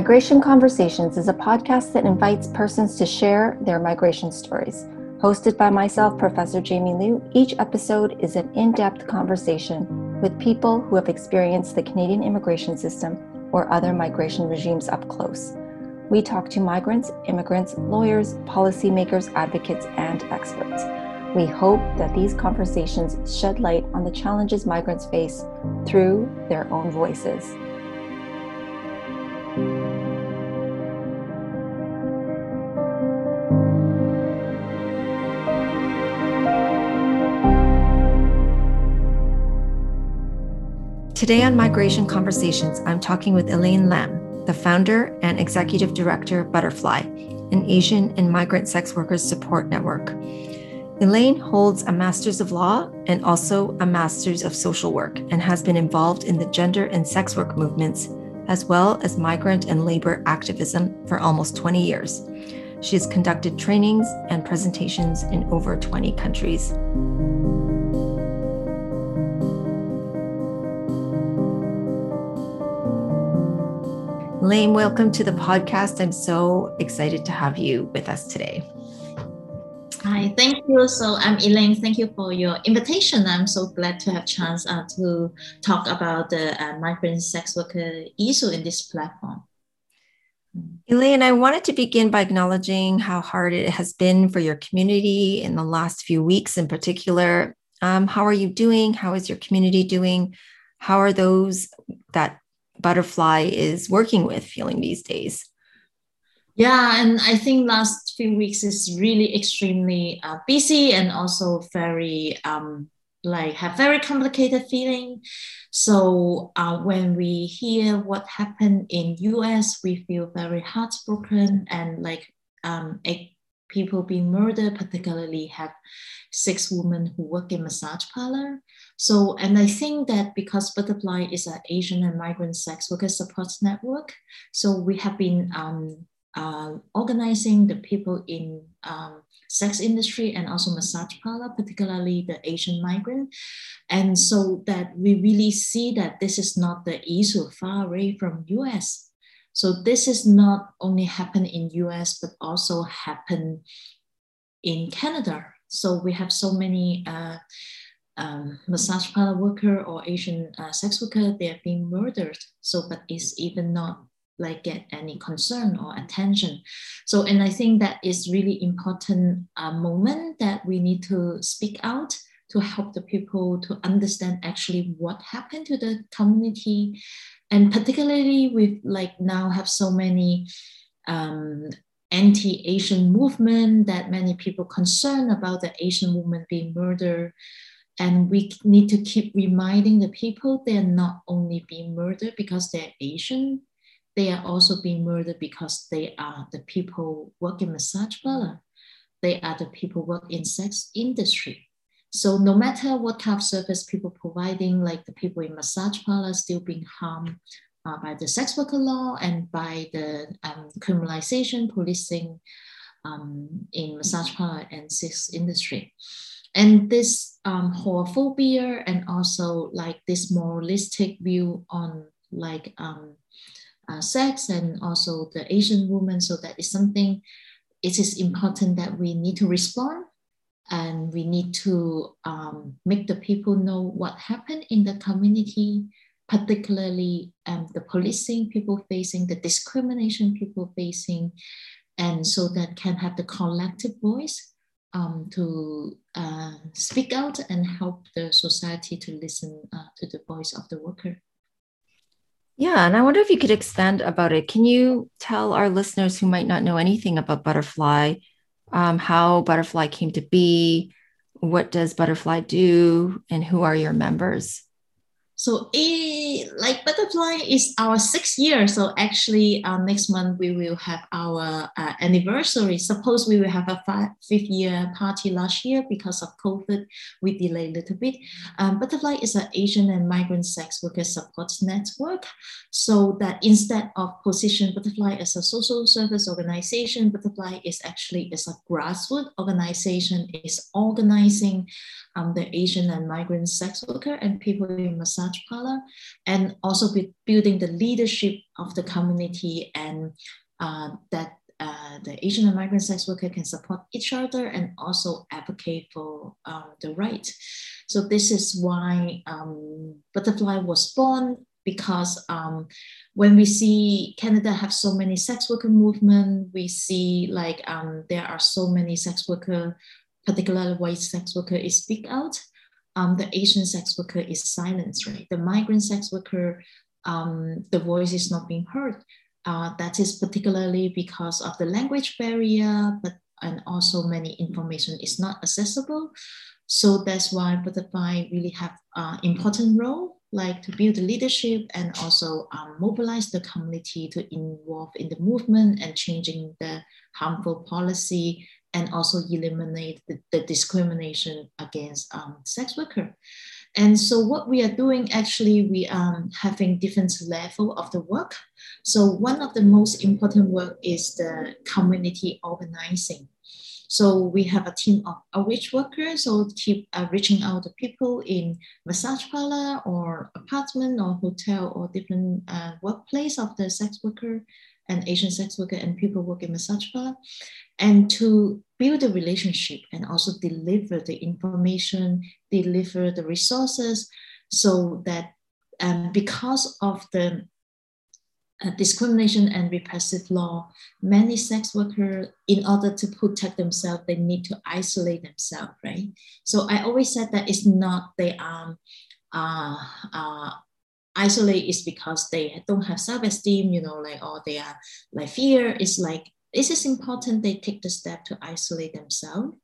Migration Conversations is a podcast that invites persons to share their migration stories. Hosted by myself, Professor Jamie Liew, each episode is an in depth conversation with people who have experienced the Canadian immigration system or other migration regimes up close. We talk to migrants, immigrants, lawyers, policymakers, advocates, and experts. We hope that these conversations shed light on the challenges migrants face through their own voices. Today on Migration Conversations, I'm talking with Elaine Lam, the founder and executive director of Butterfly, an Asian and migrant sex workers support network. Elaine holds a Master's of Law and also a Master's of Social Work and has been involved in the gender and sex work movements, as well as migrant and labor activism for almost 20 years. She has conducted trainings and presentations in over 20 countries. Elaine, welcome to the podcast. I'm so excited to have you with us today. Hi, thank you. So I'm Elaine. Thank you for your invitation. I'm so glad to have a chance uh, to talk about the uh, migrant sex worker issue in this platform. Elaine, I wanted to begin by acknowledging how hard it has been for your community in the last few weeks in particular. Um, how are you doing? How is your community doing? How are those that Butterfly is working with feeling these days? Yeah, and I think last few weeks is really extremely uh, busy and also very um, like have very complicated feeling. So uh, when we hear what happened in US, we feel very heartbroken and like um, people being murdered, particularly have six women who work in massage parlor. So, and I think that because Butterfly is an Asian and migrant sex worker support network, so we have been um, uh, organizing the people in um, sex industry and also massage parlor, particularly the Asian migrant. And so that we really see that this is not the issue far away from US. So this is not only happen in US, but also happen in Canada. So we have so many uh, um, massage parlor worker or Asian uh, sex worker, they are being murdered. So, but it's even not like get any concern or attention. So, and I think that is really important uh, moment that we need to speak out to help the people to understand actually what happened to the community, and particularly with like now have so many um, anti-Asian movement that many people concerned about the Asian woman being murdered. And we need to keep reminding the people they're not only being murdered because they're Asian, they are also being murdered because they are the people work in massage parlor. They are the people work in sex industry. So no matter what kind of service people providing, like the people in massage parlor still being harmed uh, by the sex worker law and by the um, criminalization policing um, in massage parlor and sex industry. And this um, homophobia and also like this moralistic view on like um, uh, sex and also the Asian woman. So that is something it is important that we need to respond and we need to um, make the people know what happened in the community, particularly um, the policing people facing, the discrimination people facing, and so that can have the collective voice um, to uh, speak out and help the society to listen uh, to the voice of the worker. Yeah, and I wonder if you could expand about it. Can you tell our listeners who might not know anything about Butterfly um, how Butterfly came to be? What does Butterfly do, and who are your members? So it, like Butterfly is our sixth year. So actually uh, next month we will have our uh, anniversary. Suppose we will have a five, fifth year party last year because of COVID, we delayed a little bit. Um, Butterfly is an Asian and migrant sex worker support network. So that instead of position Butterfly as a social service organization, Butterfly is actually is a grassroots organization, is organizing um, the Asian and migrant sex worker and people in massage parlor, and also be building the leadership of the community and uh, that uh, the Asian and migrant sex worker can support each other and also advocate for uh, the right. So this is why um, Butterfly was born because um, when we see Canada have so many sex worker movement, we see like um, there are so many sex worker, particularly white sex worker is speak out. Um, the Asian sex worker is silenced, right? The migrant sex worker, um, the voice is not being heard. Uh, that is particularly because of the language barrier, but and also many information is not accessible. So that's why Butterfly really have uh, important role, like to build the leadership and also um, mobilize the community to involve in the movement and changing the harmful policy and also eliminate the, the discrimination against um, sex worker. And so what we are doing, actually, we are um, having different level of the work. So one of the most important work is the community organizing. So we have a team of outreach workers, so keep uh, reaching out to people in massage parlor or apartment or hotel or different uh, workplace of the sex worker and Asian sex worker and people work in massage parlor, and to build a relationship and also deliver the information, deliver the resources, so that um, because of the uh, discrimination and repressive law, many sex workers, in order to protect themselves, they need to isolate themselves, right? So I always said that it's not they are uh, uh, isolate is because they don't have self-esteem, you know, like or they are like fear is like this is important they take the step to isolate themselves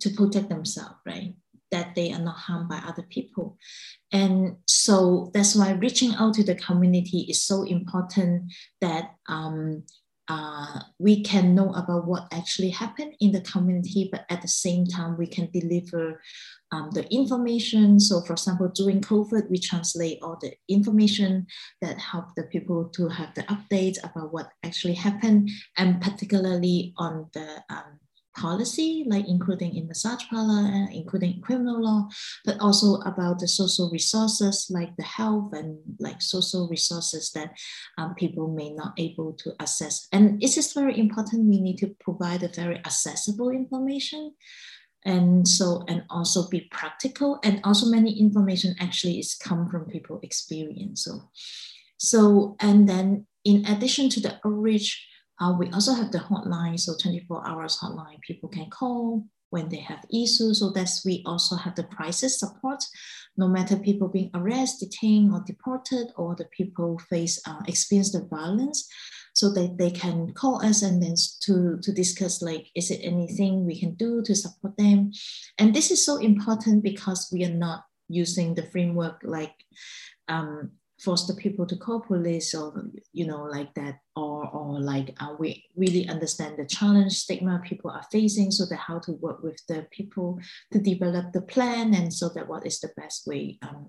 to protect themselves, right? That they are not harmed by other people. And so that's why reaching out to the community is so important that um, uh, we can know about what actually happened in the community, but at the same time, we can deliver um, the information. So for example, during COVID, we translate all the information that help the people to have the updates about what actually happened, and particularly on the um, policy, like including in massage parlor, including criminal law, but also about the social resources like the health and like social resources that um, people may not able to access. And it is very important. We need to provide a very accessible information. And so, and also be practical. And also many information actually is come from people experience. So, so, and then in addition to the outreach, uh, we also have the hotline, so 24 hours hotline. People can call when they have issues. So that's we also have the crisis support, no matter people being arrested, detained, or deported, or the people face uh, experience the violence. So they, they can call us and then to, to discuss like, is it anything we can do to support them? And this is so important because we are not using the framework like um, force the people to call police or you know like that or or like uh, we really understand the challenge stigma people are facing so that how to work with the people to develop the plan and so that what is the best way um,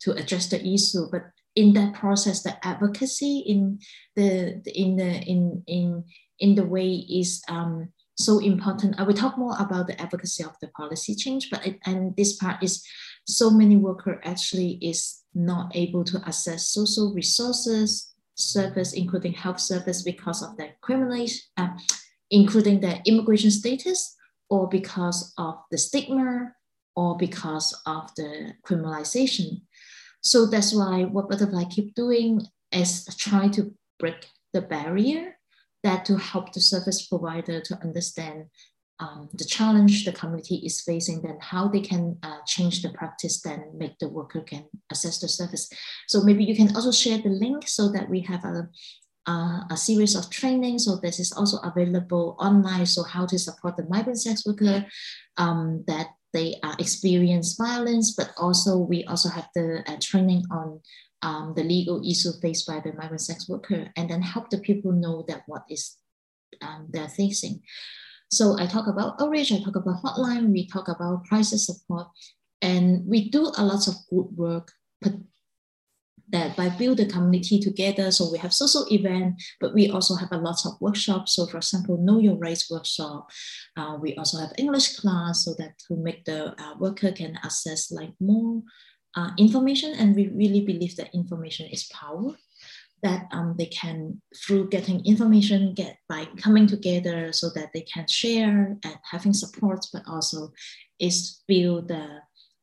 to address the issue but in that process the advocacy in the in the in in in the way is um, so important. I will talk more about the advocacy of the policy change, but it, and this part is so many worker actually is not able to access social resources, service, including health service because of their criminal, uh, including their immigration status, or because of the stigma, or because of the criminalization. So that's why what Butterfly keep doing is try to break the barrier that to help the service provider to understand um, the challenge the community is facing, then how they can uh, change the practice, then make the worker can access the service. So maybe you can also share the link so that we have a, uh, a series of training. So this is also available online. So how to support the migrant sex worker um, that they uh, experience violence, but also we also have the uh, training on um, the legal issue faced by the migrant sex worker, and then help the people know that what is um, they're facing. So I talk about outreach, I talk about hotline, we talk about crisis support, and we do a lot of good work that by build the community together. So we have social event, but we also have a lot of workshops. So for example, know your rights workshop. Uh, we also have English class so that to make the uh, worker can access like more uh, information, and we really believe that information is power. That um, they can, through getting information, get by coming together so that they can share and having support, but also is feel the,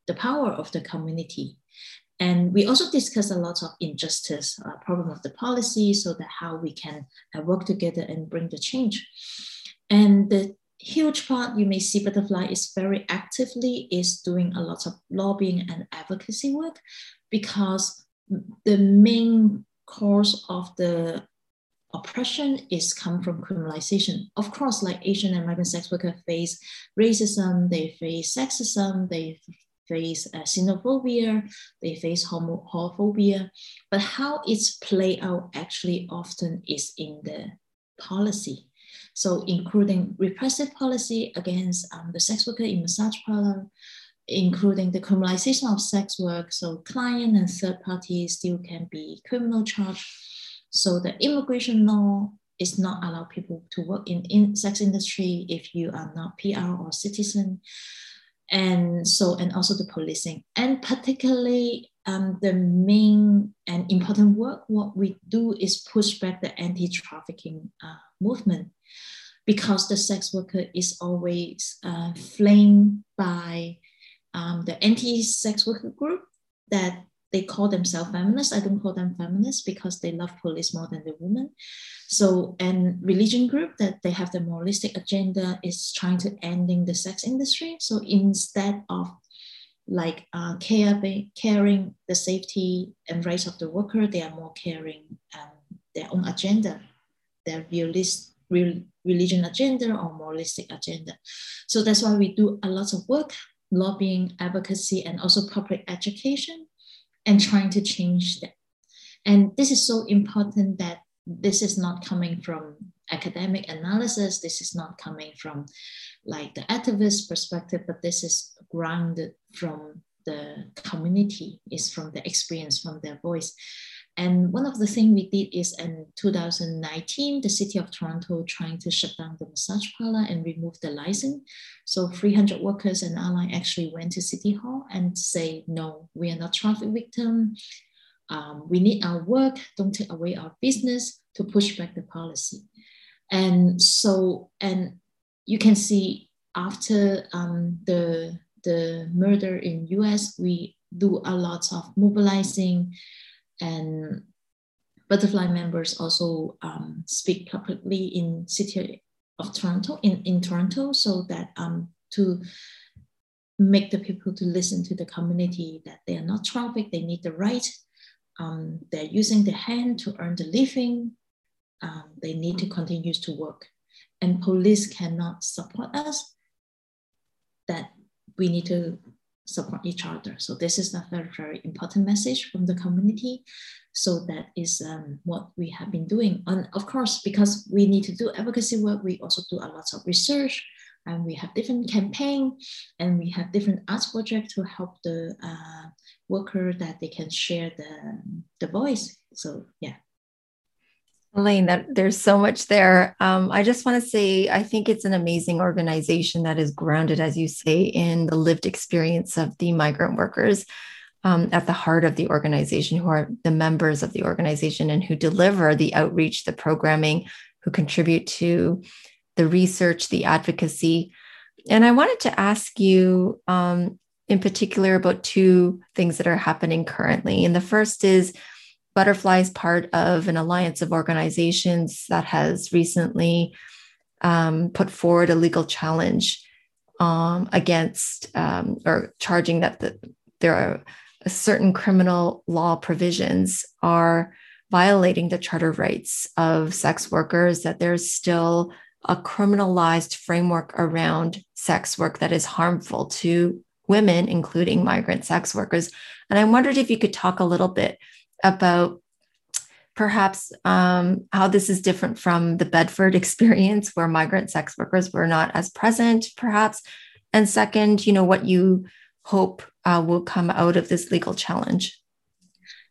the power of the community. And we also discuss a lot of injustice, uh, problem of the policy, so that how we can uh, work together and bring the change. And the huge part you may see Butterfly is very actively is doing a lot of lobbying and advocacy work because the main cause of the oppression is come from criminalization. Of course, like Asian and migrant sex workers face racism, they face sexism, they face uh, xenophobia, they face homophobia, but how it's played out actually often is in the policy. So including repressive policy against um, the sex worker in massage parlor, including the criminalization of sex work. So client and third parties still can be criminal charged. So the immigration law is not allow people to work in, in sex industry if you are not PR or citizen. And so, and also the policing. And particularly um, the main and important work, what we do is push back the anti-trafficking uh, movement because the sex worker is always uh, flamed by um, the anti-sex worker group that they call themselves feminists. I don't call them feminists because they love police more than the women. So, and religion group that they have the moralistic agenda is trying to ending the sex industry. So instead of like uh, care, caring the safety and rights of the worker, they are more caring um, their own agenda, their realist, real, religion agenda or moralistic agenda. So that's why we do a lot of work, lobbying, advocacy, and also public education, and trying to change that. And this is so important that this is not coming from academic analysis. This is not coming from like the activist perspective, but this is grounded from the community, is from the experience, from their voice. And one of the things we did is in 2019, the city of Toronto trying to shut down the massage parlor and remove the license. So 300 workers and allies actually went to City Hall and say, no, we are not traffic victim. Um, we need our work, don't take away our business to push back the policy. And so, and you can see after um, the, the murder in US, we do a lot of mobilizing and butterfly members also um, speak publicly in city of Toronto in, in Toronto so that um, to make the people to listen to the community that they are not trafficked, they need the right, um, they're using the hand to earn the living, um, they need to continue to work. And police cannot support us, that we need to support each other. So this is a very, very important message from the community. So that is um, what we have been doing. And of course, because we need to do advocacy work, we also do a lot of research and we have different campaign and we have different arts projects to help the uh, worker that they can share the, the voice. So yeah. Elaine, that there's so much there. Um, I just want to say, I think it's an amazing organization that is grounded, as you say, in the lived experience of the migrant workers um, at the heart of the organization, who are the members of the organization and who deliver the outreach, the programming, who contribute to the research, the advocacy. And I wanted to ask you, um, in particular, about two things that are happening currently. And the first is Butterfly is part of an alliance of organizations that has recently um, put forward a legal challenge um, against um, or charging that the, there are certain criminal law provisions are violating the charter rights of sex workers, that there's still a criminalized framework around sex work that is harmful to women, including migrant sex workers. And I wondered if you could talk a little bit about perhaps um, how this is different from the Bedford experience where migrant sex workers were not as present, perhaps. And second, you know, what you hope uh, will come out of this legal challenge.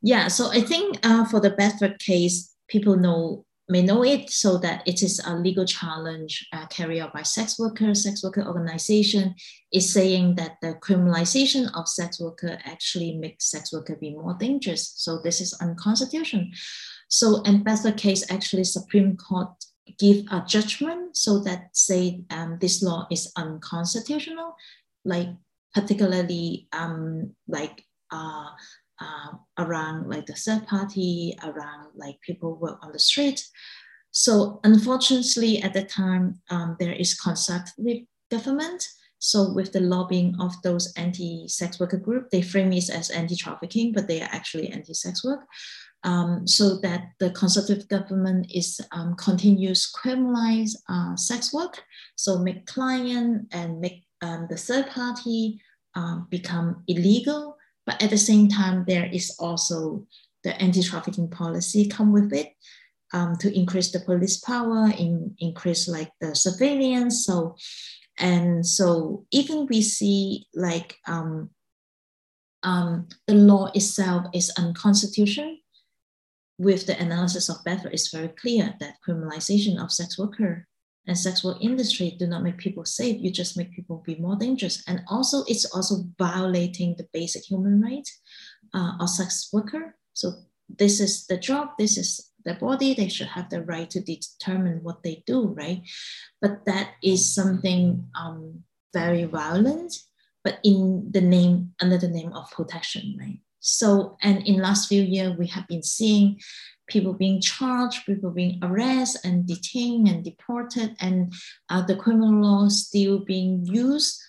Yeah, so I think uh, for the Bedford case, people know may know it so that it is a legal challenge uh, carried out by sex workers. Sex worker organization is saying that the criminalization of sex worker actually makes sex worker be more dangerous. So this is unconstitutional. So in Bedford case, actually Supreme Court give a judgment so that say um, this law is unconstitutional, like particularly um, like uh, uh, around like the third party, around like people work on the street. So unfortunately, at the time, um, there is conservative government. So with the lobbying of those anti-sex worker group, they frame it as anti-trafficking, but they are actually anti-sex work. Um, so that the conservative government is um, continues criminalize uh, sex work, so make client and make um, the third party um, become illegal. But at the same time, there is also the anti-trafficking policy come with it um, to increase the police power, in, increase like the surveillance. So, and so even we see like um, um, the law itself is unconstitutional. With the analysis of Bedford, it's very clear that criminalization of sex worker and sex work industry do not make people safe. You just make people be more dangerous. And also, it's also violating the basic human rights uh, of sex worker. So this is the job. This is their body. They should have the right to determine what they do, right? But that is something um, very violent, but in the name under the name of protection, right? So, and in last few years, we have been seeing people being charged, people being arrested and detained and deported, and uh, the criminal law still being used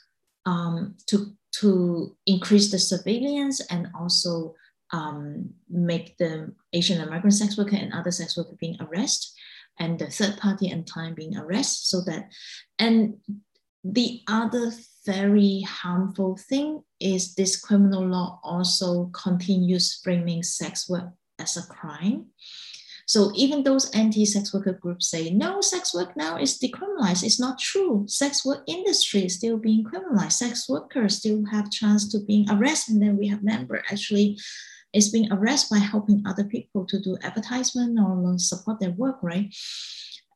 um, to, to increase the surveillance and also um, make the Asian and American sex worker and other sex worker being arrested and the third party and client being arrested so that, and the other very harmful thing is this criminal law also continues framing sex work as a crime. So even those anti-sex worker groups say, no, sex work now is decriminalized. It's not true. Sex work industry is still being criminalized. Sex workers still have chance to being arrested. And then we have member actually is being arrested by helping other people to do advertisement or support their work, right?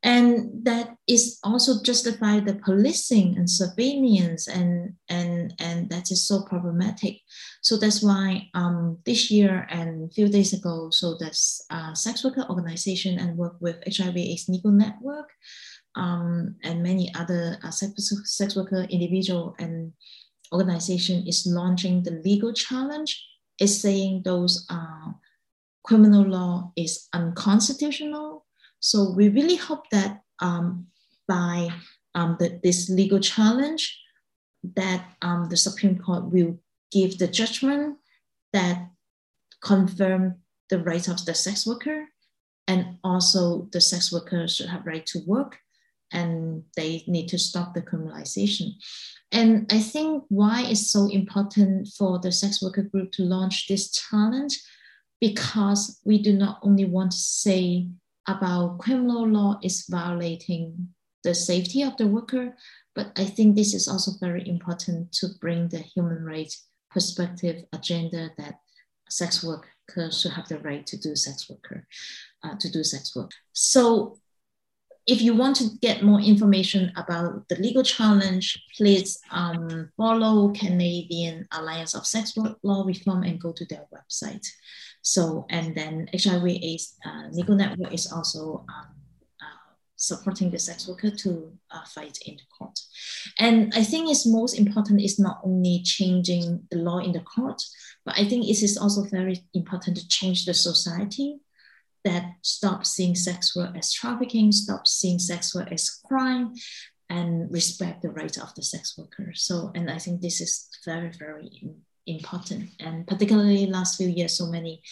And that is also justify the policing and surveillance and and and that is so problematic. So that's why um, this year and a few days ago so that's uh, sex worker organization and work with hiv aids legal network um, and many other uh, sex, sex worker individual and organization is launching the legal challenge. Is saying those uh, criminal law is unconstitutional so we really hope that um, by um, the, this legal challenge, that um, the Supreme Court will give the judgment that confirm the rights of the sex worker, and also the sex worker should have right to work, and they need to stop the criminalization. And I think why it's so important for the sex worker group to launch this challenge, because we do not only want to say about criminal law is violating the safety of the worker, but I think this is also very important to bring the human rights perspective agenda that sex workers should have the right to do sex worker, uh, to do sex work. So if you want to get more information about the legal challenge, please um, follow Canadian Alliance of Sex Law Reform and go to their website. So, and then HIV AIDS uh, legal network is also um, uh, supporting the sex worker to uh, fight in the court. And I think it's most important is not only changing the law in the court, but I think it is also very important to change the society that stop seeing sex work as trafficking, stop seeing sex work as crime, and respect the rights of the sex worker. So, and I think this is very, very important. And particularly last few years, so many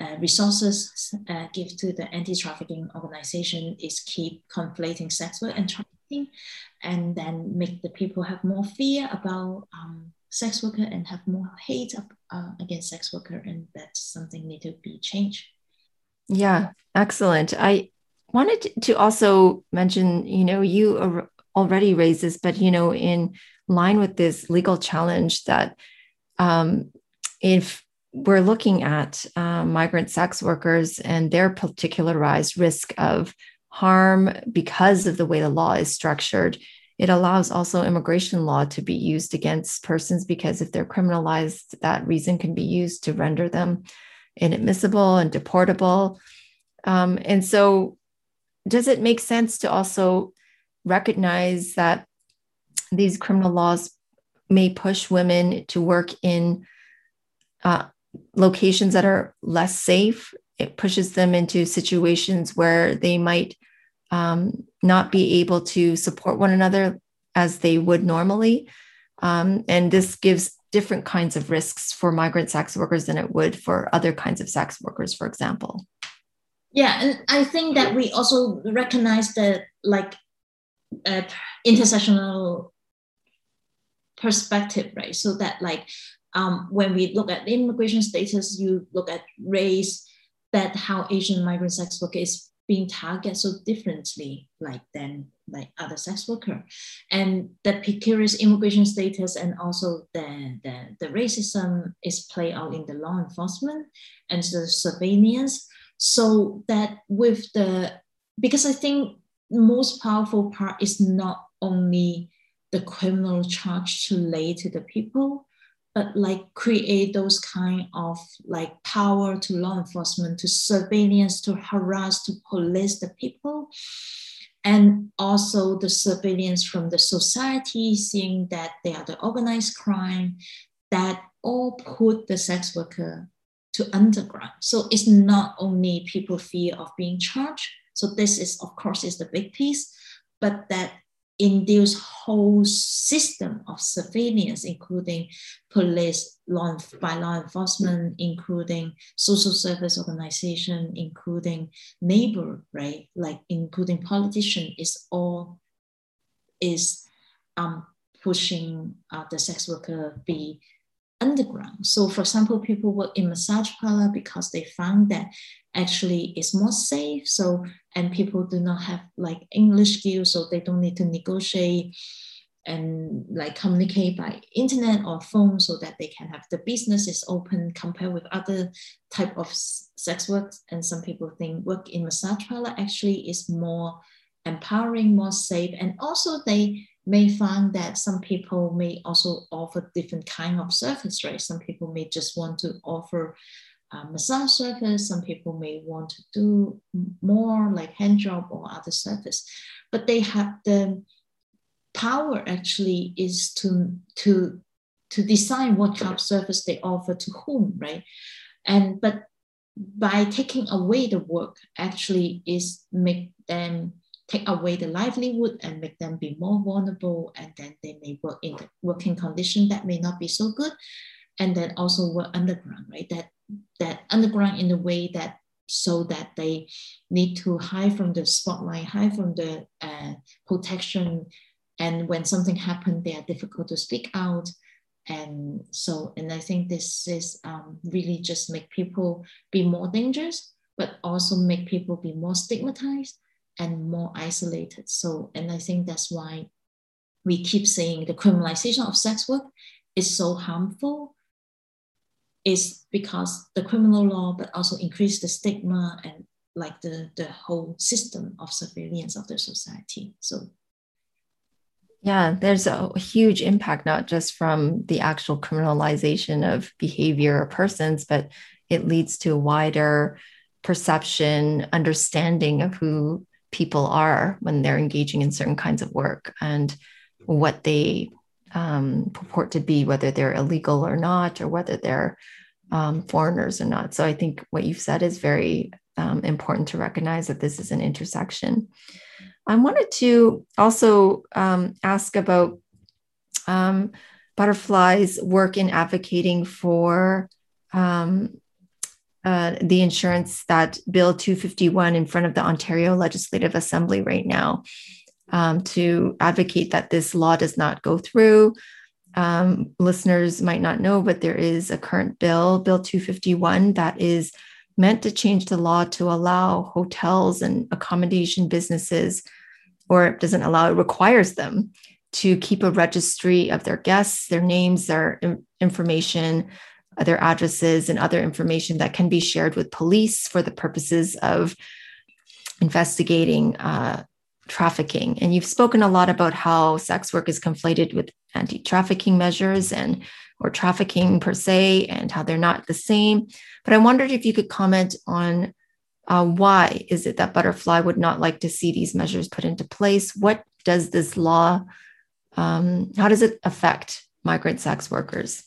uh, resources uh, give to the anti-trafficking organization is keep conflating sex work and trafficking, and then make the people have more fear about um, sex worker and have more hate uh, against sex worker, and that's something need to be changed. Yeah, excellent. I wanted to also mention, you know, you already raised this, but you know, in line with this legal challenge that um, if we're looking at uh, migrant sex workers and their particularized risk of harm because of the way the law is structured. It allows also immigration law to be used against persons because if they're criminalized, that reason can be used to render them inadmissible and deportable. Um, and so, does it make sense to also recognize that these criminal laws may push women to work in uh, locations that are less safe. It pushes them into situations where they might um, not be able to support one another as they would normally. Um, and this gives different kinds of risks for migrant sex workers than it would for other kinds of sex workers, for example. Yeah, and I think that we also recognize that like uh, intersectional perspective, right? So that like um, when we look at immigration status, you look at race, that how Asian migrant sex worker is being targeted so differently like than like other sex worker and the precarious immigration status and also the, the, the racism is played out in the law enforcement and the surveillance so that with the because i think most powerful part is not only the criminal charge to lay to the people, but like create those kind of like power to law enforcement, to surveillance, to harass, to police the people. And also the surveillance from the society, seeing that they are the organized crime, that all put the sex worker to underground. So it's not only people fear of being charged. So this is, of course, is the big piece, but that in this whole system of surveillance, including police, law, by law enforcement, including social service organization, including neighbor, right? Like including politician, is all is um, pushing uh, the sex worker be underground. So for example, people work in massage parlor because they found that actually it's more safe. So, and people do not have like English skills, so they don't need to negotiate and like communicate by internet or phone so that they can have the business is open compared with other type of sex work. And some people think work in massage parlor actually is more empowering, more safe. And also they may find that some people may also offer different kind of service, right? Some people may just want to offer uh, massage service. Some people may want to do more like hand job or other service, but they have the power actually is to to to decide what kind of service they offer to whom, right? And but by taking away the work, actually is make them take away the livelihood and make them be more vulnerable and then they may work in the working condition that may not be so good. And then also work underground right? That that underground in a way that so that they need to hide from the spotlight hide from the uh, protection. And when something happened they are difficult to speak out. And so and i think this is um, really just make people be more dangerous but also make people be more stigmatized and more isolated. So, and I think that's why we keep saying the criminalization of sex work is so harmful is because the criminal law, but also increase the stigma and like the, the whole system of surveillance of the society. So yeah, there's a huge impact, not just from the actual criminalization of behavior or persons, but it leads to a wider perception, understanding of who people are when they're engaging in certain kinds of work and what they um, purport to be, whether they're illegal or not, or whether they're um, foreigners or not. So I think what you've said is very um, important to recognize that this is an intersection. I wanted to also um, ask about um, Butterfly's work in advocating for um, uh, the insurance that Bill 251 in front of the Ontario Legislative Assembly right now um, to advocate that this law does not go through. Um, listeners might not know, but there is a current bill, Bill 251, that is meant to change the law to allow hotels and accommodation businesses, or it doesn't allow, it requires them to keep a registry of their guests, their names, their information other addresses and other information that can be shared with police for the purposes of investigating uh, trafficking. And you've spoken a lot about how sex work is conflated with anti-trafficking measures and or trafficking per se, and how they're not the same. But I wondered if you could comment on uh, why is it that Butterfly would not like to see these measures put into place? What does this law, um, how does it affect migrant sex workers?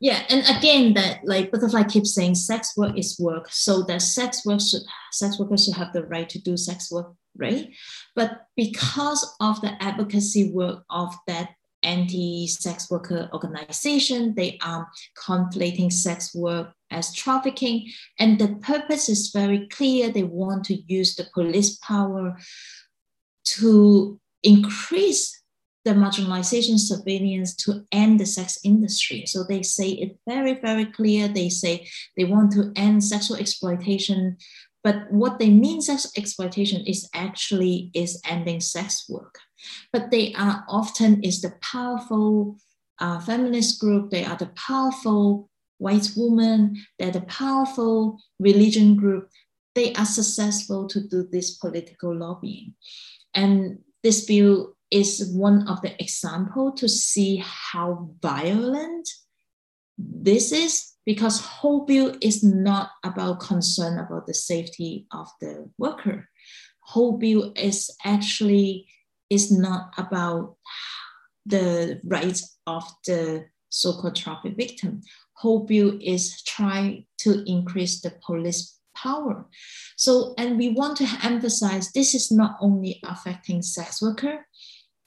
Yeah, and again, that like Butterfly keeps saying, sex work is work, so that sex work should sex workers should have the right to do sex work, right? But because of the advocacy work of that anti-sex worker organization, they are conflating sex work as trafficking, and the purpose is very clear. They want to use the police power to increase the marginalization surveillance to end the sex industry. So they say it very, very clear. They say they want to end sexual exploitation. But what they mean sex exploitation is actually is ending sex work. But they are often is the powerful uh, feminist group. They are the powerful white woman. They're the powerful religion group. They are successful to do this political lobbying. And this bill is one of the example to see how violent this is because whole bill is not about concern about the safety of the worker. Whole bill is actually is not about the rights of the so-called traffic victim. Whole bill is trying to increase the police power. So and we want to emphasize this is not only affecting sex worker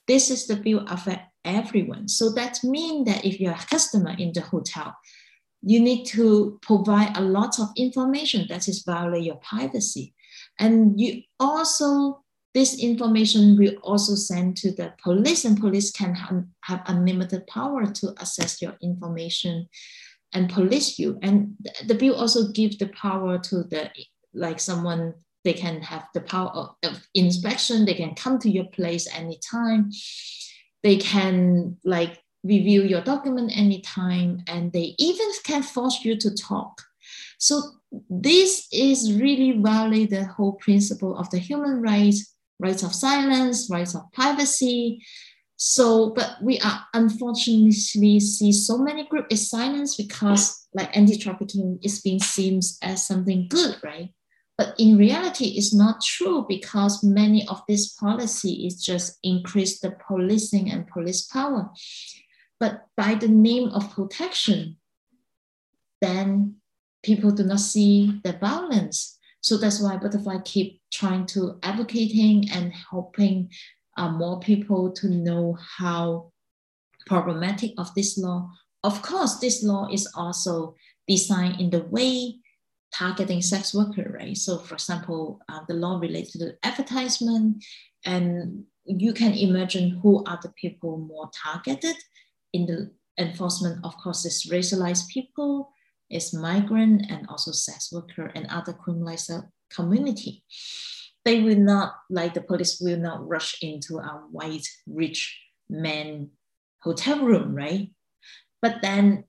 this is the bill affect everyone. So that means that if you're a customer in the hotel, you need to provide a lot of information that is violate your privacy. And you also, this information will also send to the police and police can have, have unlimited power to access your information and police you. And the bill also gives the power to the, like someone they can have the power of, of inspection. They can come to your place anytime. They can like review your document anytime, and they even can force you to talk. So this is really valid the whole principle of the human rights, rights of silence, rights of privacy. So, but we are unfortunately see so many group is silenced because like anti-trafficking is being seen as something good, right? But in reality, it's not true because many of this policy is just increase the policing and police power. But by the name of protection, then people do not see the violence. So that's why Butterfly keep trying to advocating and helping uh, more people to know how problematic of this law. Of course, this law is also designed in the way targeting sex worker, right? So, for example, uh, the law related to advertisement, and you can imagine who are the people more targeted in the enforcement. Of course, is racialized people, is migrant, and also sex worker and other criminalized community. They will not, like the police will not rush into a white rich man hotel room, right? But then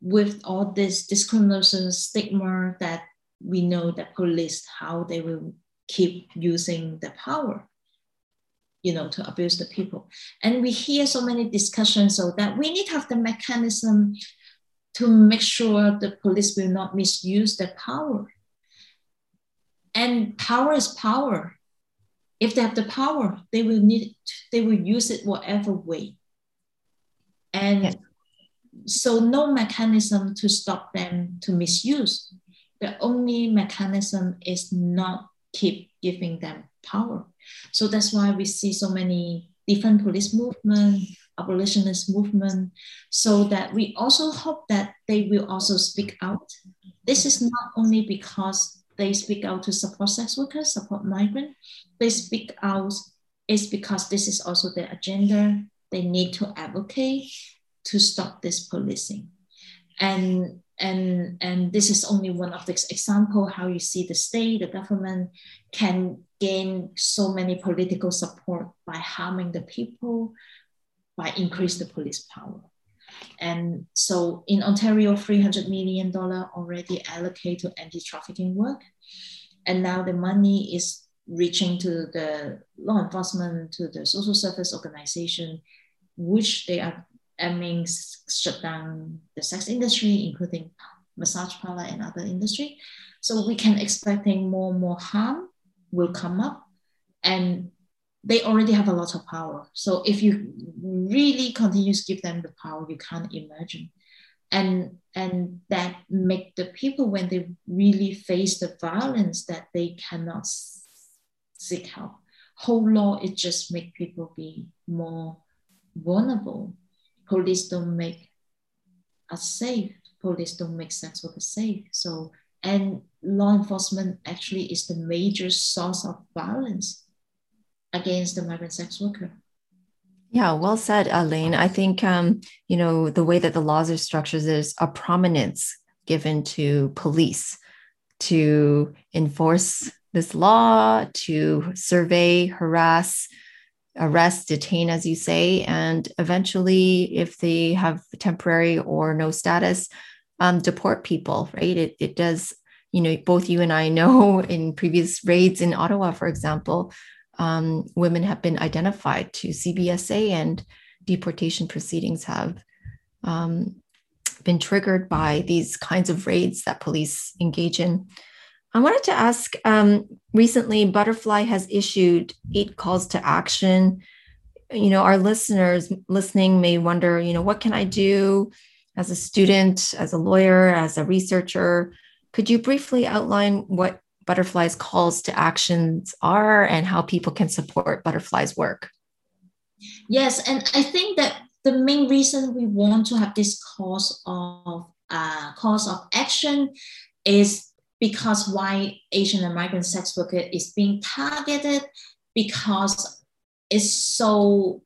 with all this discrimination stigma that we know that police how they will keep using the power you know to abuse the people. And we hear so many discussions so that we need to have the mechanism to make sure the police will not misuse their power. And power is power. If they have the power they will need they will use it whatever way. And yes so no mechanism to stop them to misuse. The only mechanism is not keep giving them power. So that's why we see so many different police movement, abolitionist movement, so that we also hope that they will also speak out. This is not only because they speak out to support sex workers, support migrants, they speak out is because this is also their agenda. They need to advocate to stop this policing. And, and, and this is only one of the example how you see the state, the government can gain so many political support by harming the people, by increase the police power. And so in Ontario, $300 million already allocated to anti-trafficking work. And now the money is reaching to the law enforcement, to the social service organization, which they are aiming shut down the sex industry, including massage parlor and other industry. So we can expecting more and more harm will come up and they already have a lot of power. So if you really continue to give them the power, you can't imagine. And and that make the people when they really face the violence that they cannot seek help. Whole law it just make people be more vulnerable. Police don't make us safe. Police don't make sex workers safe. So and law enforcement actually is the major source of violence against the migrant sex worker. Yeah, well said, Elaine. I think um, you know the way that the laws are structured is a prominence given to police to enforce this law, to survey, harass, arrest, detain, as you say, and eventually, if they have temporary or no status, um, deport people. Right? It it does. You know, both you and I know in previous raids in Ottawa, for example, um, women have been identified to CBSA and deportation proceedings have um, been triggered by these kinds of raids that police engage in. I wanted to ask um, recently, Butterfly has issued eight calls to action. You know, our listeners listening may wonder, you know, what can I do as a student, as a lawyer, as a researcher? Could you briefly outline what Butterfly's calls to actions are and how people can support Butterfly's work. Yes, and I think that the main reason we want to have this cause of uh, of action is because why Asian and migrant sex worker is being targeted because it's so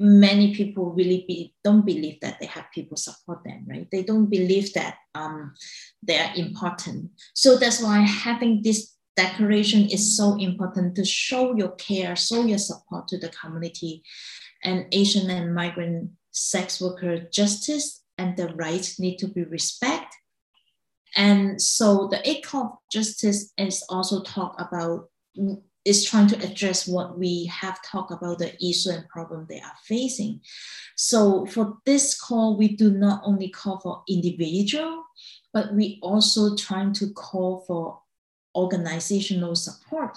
many people really be, don't believe that they have people support them, right? They don't believe that um, they are important. So that's why having this declaration is so important to show your care, show your support to the community and Asian and migrant sex worker justice and the rights need to be respected. And so the eight of justice is also talk about is trying to address what we have talked about the issue and problem they are facing. So for this call, we do not only call for individual, but we also trying to call for organizational support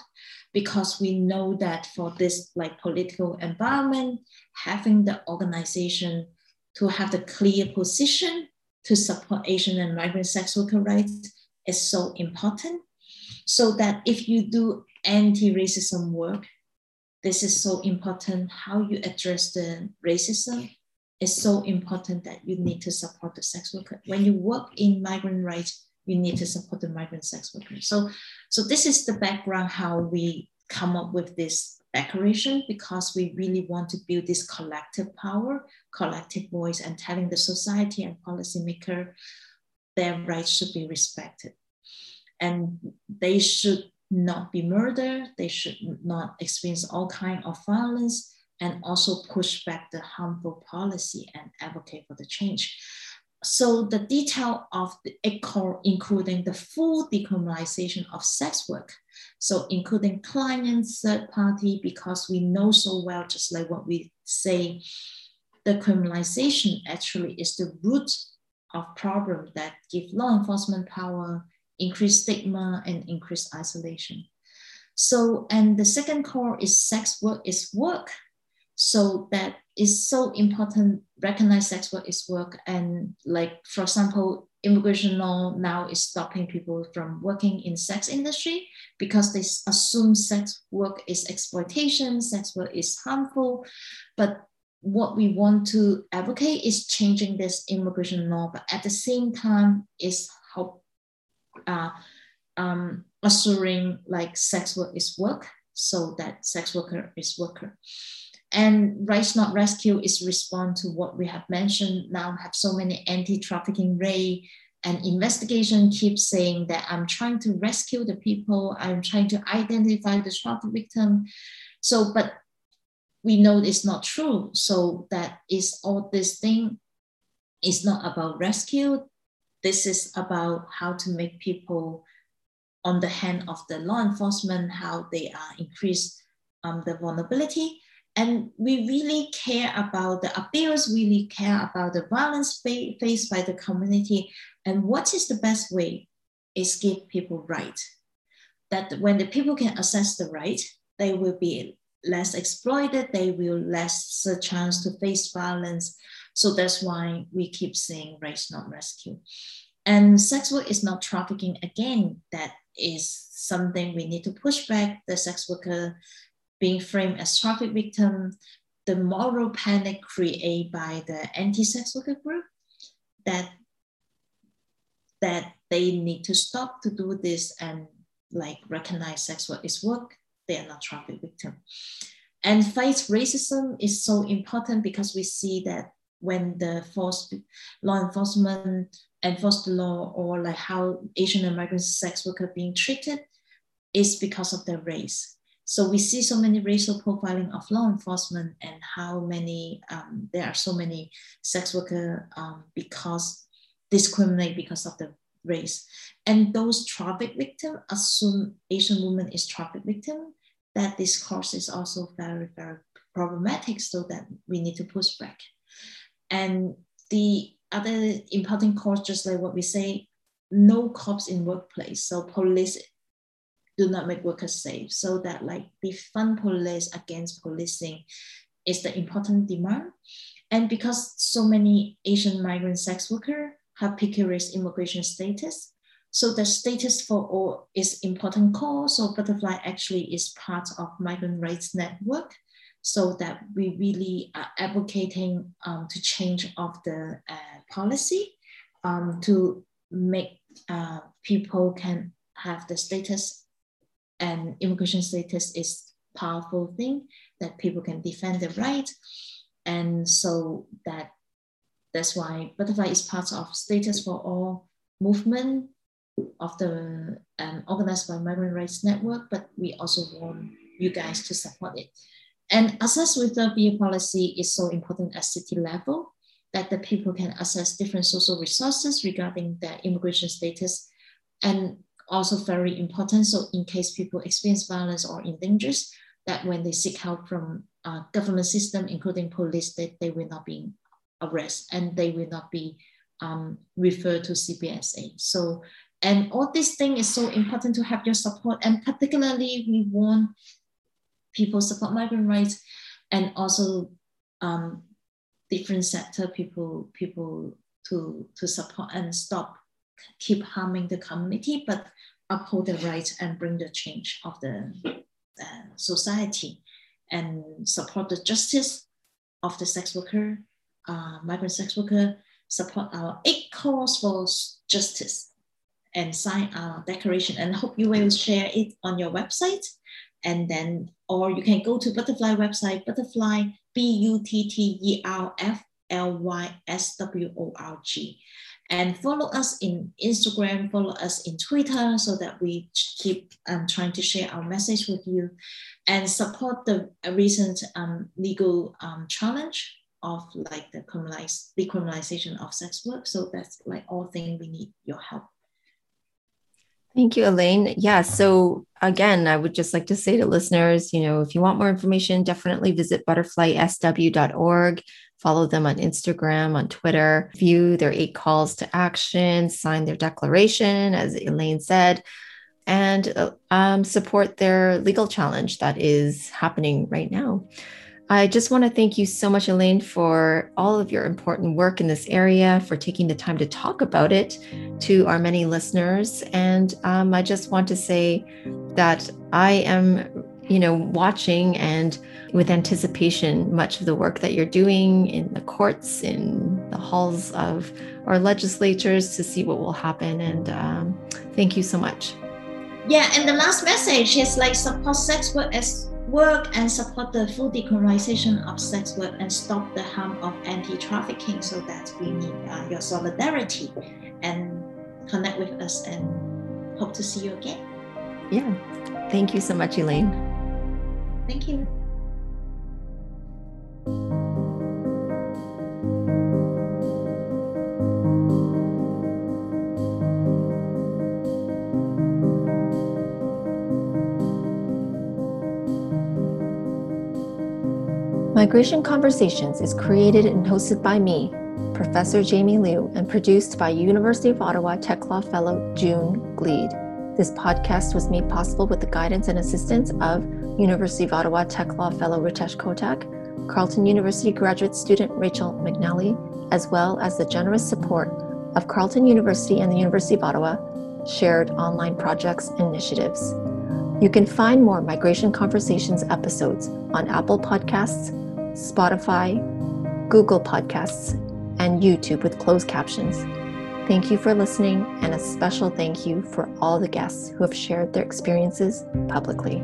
because we know that for this like political environment, having the organization to have the clear position to support Asian and migrant sex worker rights is so important. So that if you do anti-racism work. This is so important. How you address the racism is so important that you need to support the sex worker. When you work in migrant rights, you need to support the migrant sex worker. So, so this is the background how we come up with this declaration because we really want to build this collective power, collective voice, and telling the society and policymaker their rights should be respected. And they should not be murdered, they should not experience all kind of violence, and also push back the harmful policy and advocate for the change. So the detail of the ACORD, including the full decriminalization of sex work, so including clients, third party, because we know so well, just like what we say, the criminalization actually is the root of problem that give law enforcement power, increase stigma and increase isolation. So, and the second core is sex work is work. So that is so important, recognize sex work is work. And like, for example, immigration law now is stopping people from working in sex industry because they assume sex work is exploitation, sex work is harmful. But what we want to advocate is changing this immigration law, but at the same time is how uh, um, assuring like sex work is work so that sex worker is worker and rights not rescue is respond to what we have mentioned now have so many anti-trafficking raid and investigation keeps saying that i'm trying to rescue the people i'm trying to identify the traffic victim so but we know it's not true so that is all this thing is not about rescue. This is about how to make people on the hand of the law enforcement, how they are increase um, the vulnerability. And we really care about the abuse, really care about the violence fa- faced by the community. And what is the best way is give people right. That when the people can access the right, they will be less exploited, they will less a chance to face violence. So that's why we keep saying race, not rescue. And sex work is not trafficking. Again, that is something we need to push back. The sex worker being framed as traffic victim, the moral panic created by the anti-sex worker group that that they need to stop to do this and like recognize sex work is work they are not traffic victim. And fight racism is so important because we see that when the force law enforcement enforce the law or like how Asian American sex workers being treated is because of their race. So we see so many racial profiling of law enforcement and how many um, there are so many sex worker um, because discriminate because of the race. And those traffic victims assume Asian woman is traffic victim that this course is also very, very problematic so that we need to push back. And the other important course, just like what we say, no cops in workplace. So police do not make workers safe. So that like defund police against policing is the important demand. And because so many Asian migrant sex workers have precarious immigration status, so the status for all is important call. So Butterfly actually is part of Migrant Rights Network so that we really are advocating um, to change of the uh, policy um, to make uh, people can have the status and immigration status is a powerful thing that people can defend their right and so that that's why butterfly is part of status for all movement of the um, organized by Migrant Rights Network, but we also want you guys to support it. And access with the via policy is so important at city level that the people can access different social resources regarding their immigration status and also very important. So in case people experience violence or in dangers, that when they seek help from uh, government system, including police, that they will not be arrested and they will not be um, referred to CBSA. So and all this thing is so important to have your support. And particularly, we want people support migrant rights and also um, different sector people people to to support and stop keep harming the community, but uphold the rights and bring the change of the uh, society and support the justice of the sex worker, uh, migrant sex worker, support our eight calls for justice and sign our declaration. And hope you will share it on your website. And then or you can go to butterfly website butterfly b-u-t-t-e-r-f-l-y-s-w-o-r-g and follow us in instagram follow us in twitter so that we keep um, trying to share our message with you. And support the recent um, legal um, challenge of like the decriminalization of sex work. So that's like all things we need your help Thank you, Elaine. Yeah. So, again, I would just like to say to listeners, you know, if you want more information, definitely visit butterflysw.org. Follow them on Instagram, on Twitter, view their eight calls to action, sign their declaration, as Elaine said, and uh, um, support their legal challenge that is happening right now. I just want to thank you so much, Elaine, for all of your important work in this area, for taking the time to talk about it to our many listeners. And um, I just want to say that I am, you know, watching and with anticipation much of the work that you're doing in the courts, in the halls of our legislatures to see what will happen. And um, thank you so much. Yeah, and the last message is like support sex work as work and support the full decriminalization of sex work and stop the harm of anti-trafficking so that we need uh, your solidarity and connect with us and hope to see you again. Yeah. Thank you so much, Elaine. Thank you. Migration Conversations is created and hosted by me, Professor Jamie Liew, and produced by University of Ottawa Tech Law Fellow June Gleed. This podcast was made possible with the guidance and assistance of University of Ottawa Tech Law Fellow Ritesh Kotak, Carleton University graduate student Rachel McNally, as well as the generous support of Carleton University and the University of Ottawa shared online projects and initiatives. You can find more Migration Conversations episodes on Apple Podcasts, Spotify, Google Podcasts, and YouTube with closed captions. Thank you for listening, and a special thank you for all the guests who have shared their experiences publicly.